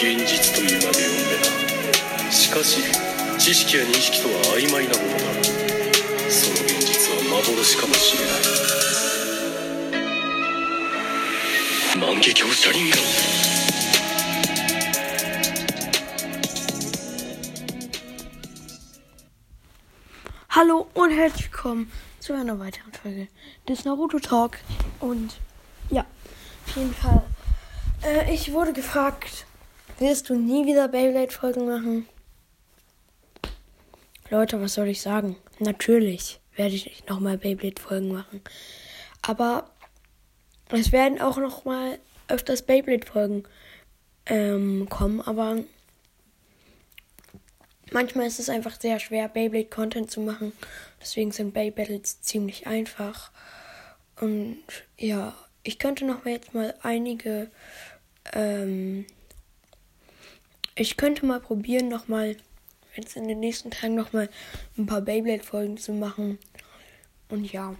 現実という名で呼んでなしかし知識や認識とは曖昧なものだその現実は幻かもしれない万華鏡車輪が Hallo und herzlich willkommen zu einer weiteren Folge des Naruto Talk. Und ja, auf jeden Fall. Äh, ich wurde gefragt, willst du nie wieder Beyblade-Folgen machen? Leute, was soll ich sagen? Natürlich werde ich nochmal Beyblade-Folgen machen. Aber es werden auch nochmal öfters Beyblade-Folgen ähm, kommen, aber manchmal ist es einfach sehr schwer, Beyblade-Content zu machen. Deswegen sind Beyblades ziemlich einfach. Und ja, ich könnte noch mal jetzt mal einige. Ähm, ich könnte mal probieren, noch mal jetzt in den nächsten Tagen noch mal ein paar Beyblade-Folgen zu machen. Und ja.